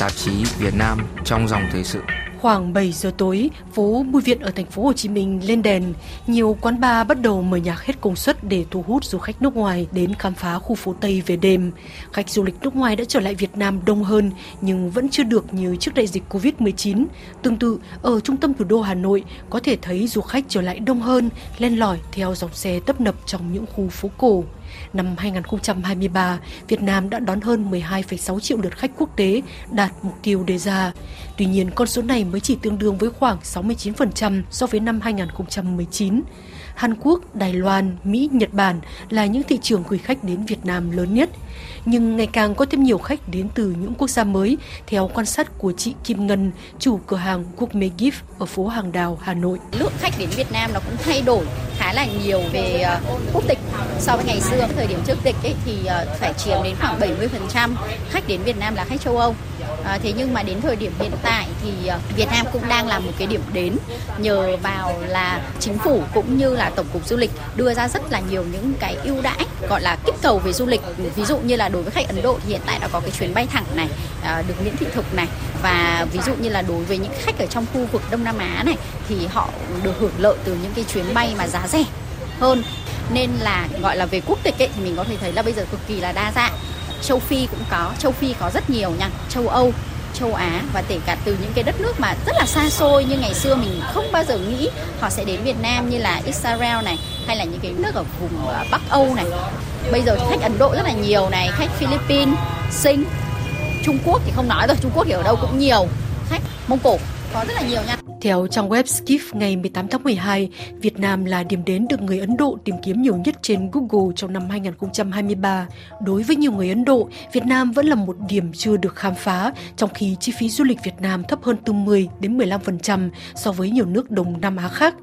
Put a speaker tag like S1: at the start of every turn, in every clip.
S1: tạp chí Việt Nam trong dòng thời sự.
S2: Khoảng 7 giờ tối, phố Bùi Viện ở thành phố Hồ Chí Minh lên đèn, nhiều quán bar bắt đầu mở nhạc hết công suất để thu hút du khách nước ngoài đến khám phá khu phố Tây về đêm. Khách du lịch nước ngoài đã trở lại Việt Nam đông hơn nhưng vẫn chưa được như trước đại dịch Covid-19. Tương tự, ở trung tâm thủ đô Hà Nội có thể thấy du khách trở lại đông hơn, len lỏi theo dòng xe tấp nập trong những khu phố cổ. Năm 2023, Việt Nam đã đón hơn 12,6 triệu lượt khách quốc tế, đạt mục tiêu đề ra. Tuy nhiên, con số này mới chỉ tương đương với khoảng 69% so với năm 2019. Hàn Quốc, Đài Loan, Mỹ, Nhật Bản là những thị trường gửi khách đến Việt Nam lớn nhất. Nhưng ngày càng có thêm nhiều khách đến từ những quốc gia mới, theo quan sát của chị Kim Ngân, chủ cửa hàng Quốc Mê Gift ở phố Hàng Đào, Hà Nội.
S3: Lượng khách đến Việt Nam nó cũng thay đổi khá là nhiều về ờ, quốc tịch so với ngày xưa thời điểm trước dịch ấy, thì ờ, phải chiếm đến khoảng 70% khách đến Việt Nam là khách châu Âu À, thế nhưng mà đến thời điểm hiện tại thì ờ, Việt Nam cũng đang là một cái điểm đến nhờ vào là chính phủ cũng như là tổng cục du lịch đưa ra rất là nhiều những cái ưu đãi gọi là kích cầu về du lịch. Ví dụ như là đối với khách Ấn Độ thì hiện tại đã có cái chuyến bay thẳng này à, được miễn thị thực này. Và ví dụ như là đối với những khách ở trong khu vực Đông Nam Á này thì họ được hưởng lợi từ những cái chuyến bay mà giá rẻ hơn. Nên là gọi là về quốc tịch ấy, thì mình có thể thấy là bây giờ cực kỳ là đa dạng châu Phi cũng có châu Phi có rất nhiều nha châu Âu châu Á và kể cả từ những cái đất nước mà rất là xa xôi như ngày xưa mình không bao giờ nghĩ họ sẽ đến Việt Nam như là Israel này hay là những cái nước ở vùng ờ, Bắc Âu này. Bây giờ khách Ấn Độ rất là nhiều này khách Philippines Sinh, Trung Quốc thì không nói rồi Trung Quốc thì ở đâu cũng nhiều. Khách Mông Cổ có rất là nhiều nha
S2: theo trang web Skiff ngày 18 tháng 12, Việt Nam là điểm đến được người Ấn Độ tìm kiếm nhiều nhất trên Google trong năm 2023. Đối với nhiều người Ấn Độ, Việt Nam vẫn là một điểm chưa được khám phá, trong khi chi phí du lịch Việt Nam thấp hơn từ 10 đến 15% so với nhiều nước Đông Nam Á khác.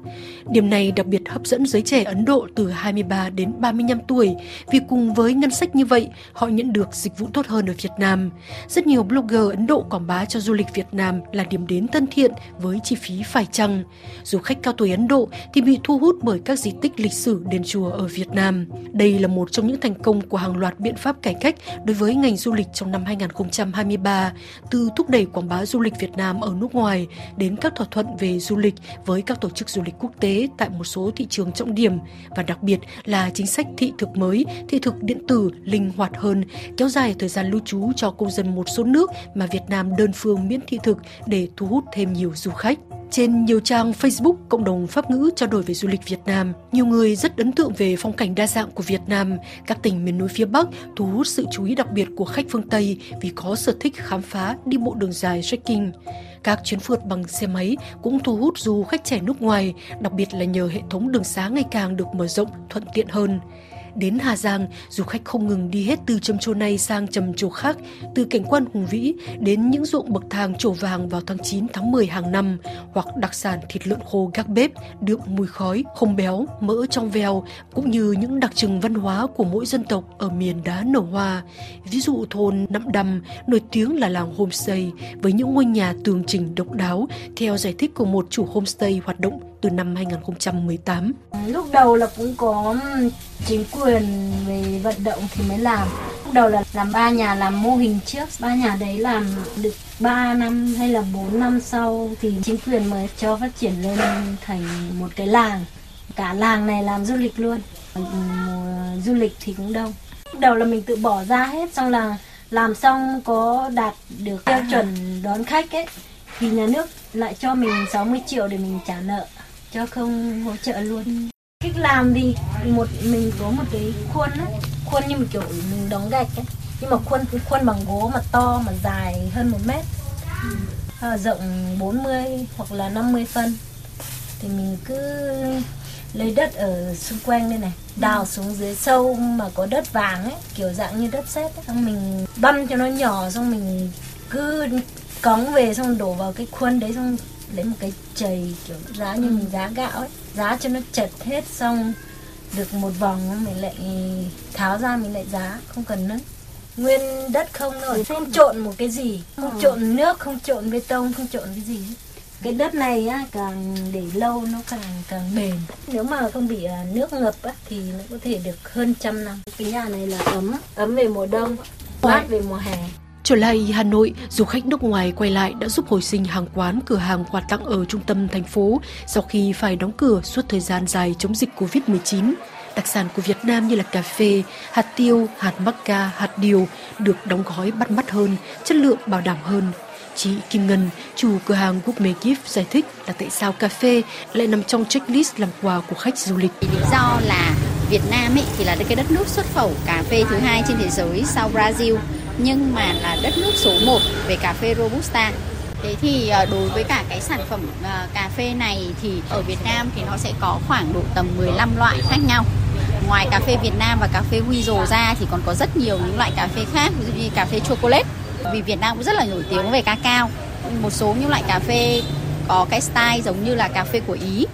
S2: Điểm này đặc biệt hấp dẫn giới trẻ Ấn Độ từ 23 đến 35 tuổi, vì cùng với ngân sách như vậy, họ nhận được dịch vụ tốt hơn ở Việt Nam. Rất nhiều blogger Ấn Độ quảng bá cho du lịch Việt Nam là điểm đến thân thiện với chi phí phí phải chăng. Du khách cao tuổi Ấn Độ thì bị thu hút bởi các di tích lịch sử đền chùa ở Việt Nam. Đây là một trong những thành công của hàng loạt biện pháp cải cách đối với ngành du lịch trong năm 2023, từ thúc đẩy quảng bá du lịch Việt Nam ở nước ngoài đến các thỏa thuận về du lịch với các tổ chức du lịch quốc tế tại một số thị trường trọng điểm và đặc biệt là chính sách thị thực mới, thị thực điện tử linh hoạt hơn, kéo dài thời gian lưu trú cho công dân một số nước mà Việt Nam đơn phương miễn thị thực để thu hút thêm nhiều du khách. Trên nhiều trang Facebook, cộng đồng Pháp ngữ trao đổi về du lịch Việt Nam, nhiều người rất ấn tượng về phong cảnh đa dạng của Việt Nam. Các tỉnh miền núi phía Bắc thu hút sự chú ý đặc biệt của khách phương Tây vì có sở thích khám phá đi bộ đường dài trekking. Các chuyến phượt bằng xe máy cũng thu hút du khách trẻ nước ngoài, đặc biệt là nhờ hệ thống đường xá ngày càng được mở rộng, thuận tiện hơn. Đến Hà Giang, du khách không ngừng đi hết từ trầm trồ này sang trầm trồ khác, từ cảnh quan hùng vĩ đến những ruộng bậc thang trổ vàng vào tháng 9 tháng 10 hàng năm, hoặc đặc sản thịt lợn khô gác bếp, đượm mùi khói, không béo, mỡ trong veo, cũng như những đặc trưng văn hóa của mỗi dân tộc ở miền đá nở hoa. Ví dụ thôn Nậm Đầm nổi tiếng là làng homestay với những ngôi nhà tường trình độc đáo theo giải thích của một chủ homestay hoạt động từ năm 2018.
S4: Lúc đầu là cũng có chính quyền về vận động thì mới làm. Lúc đầu là làm ba nhà làm mô hình trước, ba nhà đấy làm được 3 năm hay là 4 năm sau thì chính quyền mới cho phát triển lên thành một cái làng. Cả làng này làm du lịch luôn. Mùa du lịch thì cũng đông. Lúc đầu là mình tự bỏ ra hết xong là làm xong có đạt được tiêu chuẩn đón khách ấy thì nhà nước lại cho mình 60 triệu để mình trả nợ cho không hỗ trợ luôn. Cách làm thì một mình có một cái khuôn á khuôn như mình kiểu mình đóng gạch ấy nhưng mà khuôn khuôn bằng gỗ mà to mà dài hơn một mét. À, rộng 40 hoặc là 50 phân. Thì mình cứ lấy đất ở xung quanh đây này đào xuống dưới sâu mà có đất vàng ấy kiểu dạng như đất sét xong mình băm cho nó nhỏ xong mình cứ cóng về xong đổ vào cái khuôn đấy xong lấy một cái chày kiểu giá như mình giá gạo ấy giá cho nó chật hết xong được một vòng mình lại tháo ra mình lại giá không cần nữa. Nguyên đất không thôi không trộn một cái gì không ừ. trộn nước không trộn bê tông không trộn cái gì cái đất này á càng để lâu nó càng càng bền. Nếu mà không bị à, nước ngập á thì nó có thể được hơn trăm năm. Cái nhà này là ấm ấm về mùa đông mát về mùa hè
S2: Trở lại Hà Nội, du khách nước ngoài quay lại đã giúp hồi sinh hàng quán, cửa hàng quà tặng ở trung tâm thành phố sau khi phải đóng cửa suốt thời gian dài chống dịch Covid-19. Đặc sản của Việt Nam như là cà phê, hạt tiêu, hạt mắc ca, hạt điều được đóng gói bắt mắt hơn, chất lượng bảo đảm hơn. Chị Kim Ngân, chủ cửa hàng Gourmet Gift giải thích là tại sao cà phê lại nằm trong checklist làm quà của khách du lịch.
S3: Lý do là Việt Nam ấy thì là cái đất nước xuất khẩu cà phê thứ hai trên thế giới sau Brazil nhưng mà là đất nước số 1 về cà phê Robusta. Thế thì đối với cả cái sản phẩm cà phê này thì ở Việt Nam thì nó sẽ có khoảng độ tầm 15 loại khác nhau. Ngoài cà phê Việt Nam và cà phê Weasel ra thì còn có rất nhiều những loại cà phê khác, ví dụ như cà phê chocolate. Vì Việt Nam cũng rất là nổi tiếng về cacao. Một số những loại cà phê có cái style giống như là cà phê của Ý,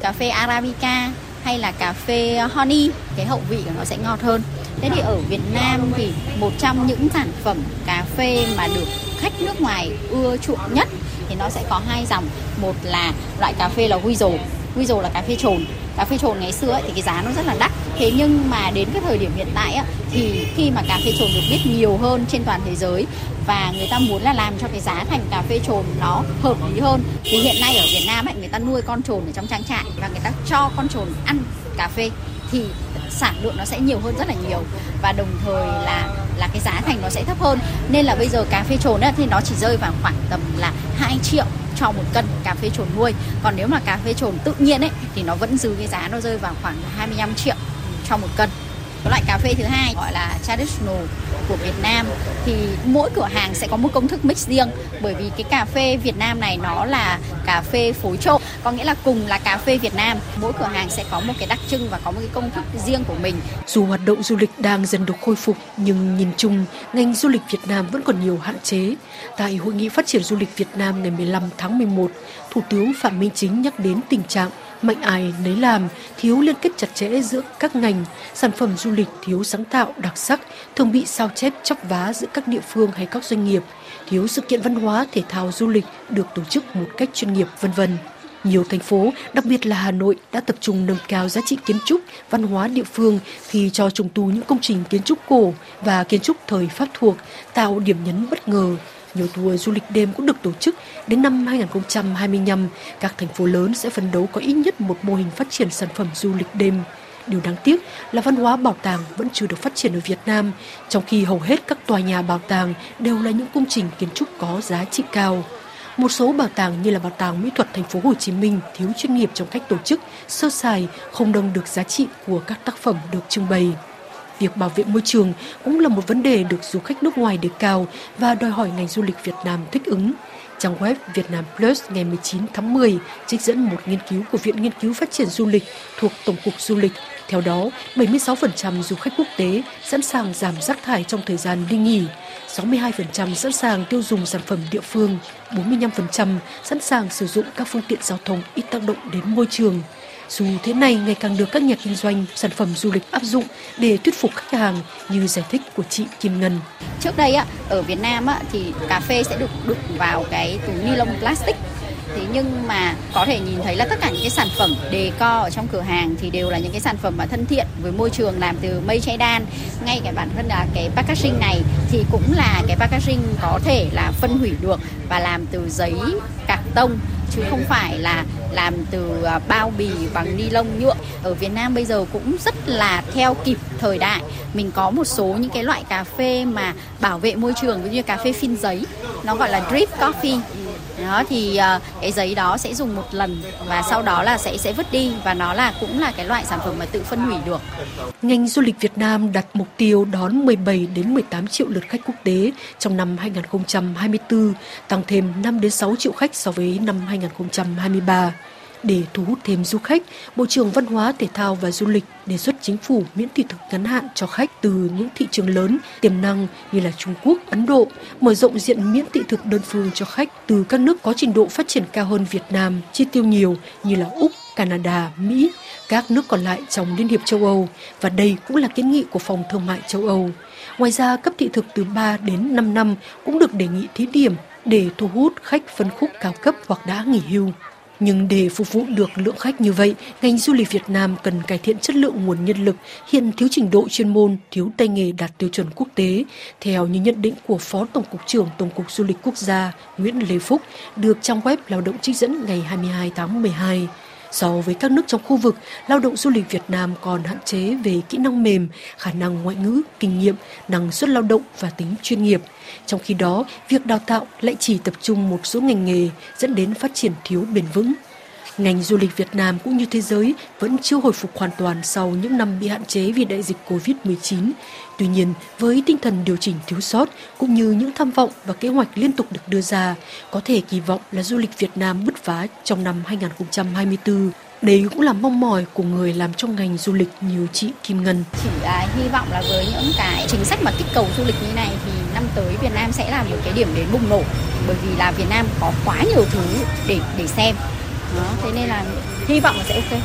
S3: cà phê Arabica hay là cà phê honey, cái hậu vị của nó sẽ ngọt hơn. Thế thì ở Việt Nam thì một trong những sản phẩm cà phê mà được khách nước ngoài ưa chuộng nhất thì nó sẽ có hai dòng. Một là loại cà phê là Weasel. Weasel là cà phê trồn. Cà phê trồn ngày xưa ấy, thì cái giá nó rất là đắt. Thế nhưng mà đến cái thời điểm hiện tại ấy, thì khi mà cà phê trồn được biết nhiều hơn trên toàn thế giới và người ta muốn là làm cho cái giá thành cà phê trồn nó hợp lý hơn thì hiện nay ở Việt Nam ấy, người ta nuôi con trồn ở trong trang trại và người ta cho con trồn ăn cà phê thì sản lượng nó sẽ nhiều hơn rất là nhiều và đồng thời là là cái giá thành nó sẽ thấp hơn. Nên là bây giờ cà phê trồn ấy, thì nó chỉ rơi vào khoảng tầm là 2 triệu cho một cân cà phê trồn nuôi. Còn nếu mà cà phê trồn tự nhiên ấy thì nó vẫn giữ cái giá nó rơi vào khoảng 25 triệu cho một cân cái loại cà phê thứ hai gọi là traditional của Việt Nam thì mỗi cửa hàng sẽ có một công thức mix riêng. Bởi vì cái cà phê Việt Nam này nó là cà phê phối trộn có nghĩa là cùng là cà phê Việt Nam. Mỗi cửa hàng sẽ có một cái đặc trưng và có một cái công thức riêng của mình.
S2: Dù hoạt động du lịch đang dần được khôi phục nhưng nhìn chung ngành du lịch Việt Nam vẫn còn nhiều hạn chế. Tại hội nghị phát triển du lịch Việt Nam ngày 15 tháng 11, Thủ tướng Phạm Minh Chính nhắc đến tình trạng mạnh ai nấy làm, thiếu liên kết chặt chẽ giữa các ngành, sản phẩm du lịch thiếu sáng tạo, đặc sắc, thường bị sao chép chóc vá giữa các địa phương hay các doanh nghiệp, thiếu sự kiện văn hóa, thể thao, du lịch được tổ chức một cách chuyên nghiệp, vân vân. Nhiều thành phố, đặc biệt là Hà Nội đã tập trung nâng cao giá trị kiến trúc, văn hóa địa phương khi cho trùng tu những công trình kiến trúc cổ và kiến trúc thời Pháp thuộc, tạo điểm nhấn bất ngờ. Nhiều tour du lịch đêm cũng được tổ chức. Đến năm 2025, các thành phố lớn sẽ phấn đấu có ít nhất một mô hình phát triển sản phẩm du lịch đêm. Điều đáng tiếc là văn hóa bảo tàng vẫn chưa được phát triển ở Việt Nam, trong khi hầu hết các tòa nhà bảo tàng đều là những công trình kiến trúc có giá trị cao. Một số bảo tàng như là bảo tàng mỹ thuật thành phố Hồ Chí Minh thiếu chuyên nghiệp trong cách tổ chức, sơ sài, không đồng được giá trị của các tác phẩm được trưng bày. Việc bảo vệ môi trường cũng là một vấn đề được du khách nước ngoài đề cao và đòi hỏi ngành du lịch Việt Nam thích ứng. Trang web Việt Nam Plus ngày 19 tháng 10 trích dẫn một nghiên cứu của Viện Nghiên cứu Phát triển Du lịch thuộc Tổng cục Du lịch. Theo đó, 76% du khách quốc tế sẵn sàng giảm rác thải trong thời gian đi nghỉ, 62% sẵn sàng tiêu dùng sản phẩm địa phương, 45% sẵn sàng sử dụng các phương tiện giao thông ít tác động đến môi trường. Dù thế này ngày càng được các nhà kinh doanh sản phẩm du lịch áp dụng để thuyết phục khách hàng như giải thích của chị Kim Ngân.
S3: Trước đây á, ở Việt Nam á, thì cà phê sẽ được đựng vào cái túi ni lông plastic thế nhưng mà có thể nhìn thấy là tất cả những cái sản phẩm đề co ở trong cửa hàng thì đều là những cái sản phẩm mà thân thiện với môi trường làm từ mây che đan ngay cả bản thân là cái packaging này thì cũng là cái packaging có thể là phân hủy được và làm từ giấy cạc tông, chứ không phải là làm từ à, bao bì bằng ni lông, nhựa. Ở Việt Nam bây giờ cũng rất là theo kịp thời đại. Mình có một số những cái loại cà phê mà bảo vệ môi trường, ví như cà phê phin giấy, nó gọi là drip coffee đó thì uh, cái giấy đó sẽ dùng một lần và sau đó là sẽ sẽ vứt đi và nó là cũng là cái loại sản phẩm mà tự phân hủy được.
S2: Ngành du lịch Việt Nam đặt mục tiêu đón 17 đến 18 triệu lượt khách quốc tế trong năm 2024, tăng thêm 5 đến 6 triệu khách so với năm 2023. Để thu hút thêm du khách, Bộ trưởng Văn hóa, Thể thao và Du lịch đề xuất chính phủ miễn thị thực ngắn hạn cho khách từ những thị trường lớn tiềm năng như là Trung Quốc, Ấn Độ, mở rộng diện miễn thị thực đơn phương cho khách từ các nước có trình độ phát triển cao hơn Việt Nam, chi tiêu nhiều như là Úc, Canada, Mỹ, các nước còn lại trong Liên hiệp châu Âu và đây cũng là kiến nghị của Phòng Thương mại châu Âu. Ngoài ra, cấp thị thực từ 3 đến 5 năm cũng được đề nghị thí điểm để thu hút khách phân khúc cao cấp hoặc đã nghỉ hưu. Nhưng để phục vụ được lượng khách như vậy, ngành du lịch Việt Nam cần cải thiện chất lượng nguồn nhân lực, hiện thiếu trình độ chuyên môn, thiếu tay nghề đạt tiêu chuẩn quốc tế, theo như nhận định của Phó Tổng cục trưởng Tổng cục Du lịch Quốc gia Nguyễn Lê Phúc được trang web lao động trích dẫn ngày 22 tháng 12. So với các nước trong khu vực, lao động du lịch Việt Nam còn hạn chế về kỹ năng mềm, khả năng ngoại ngữ, kinh nghiệm, năng suất lao động và tính chuyên nghiệp. Trong khi đó, việc đào tạo lại chỉ tập trung một số ngành nghề dẫn đến phát triển thiếu bền vững. Ngành du lịch Việt Nam cũng như thế giới vẫn chưa hồi phục hoàn toàn sau những năm bị hạn chế vì đại dịch Covid-19. Tuy nhiên, với tinh thần điều chỉnh thiếu sót cũng như những tham vọng và kế hoạch liên tục được đưa ra, có thể kỳ vọng là du lịch Việt Nam bứt phá trong năm 2024. Đây cũng là mong mỏi của người làm trong ngành du lịch như chị Kim Ngân.
S3: Chỉ à, hy vọng là với những cái chính sách mà kích cầu du lịch như này thì năm tới Việt Nam sẽ là một cái điểm đến bùng nổ bởi vì là Việt Nam có quá nhiều thứ để để xem đó thế nên là hy vọng là sẽ ok.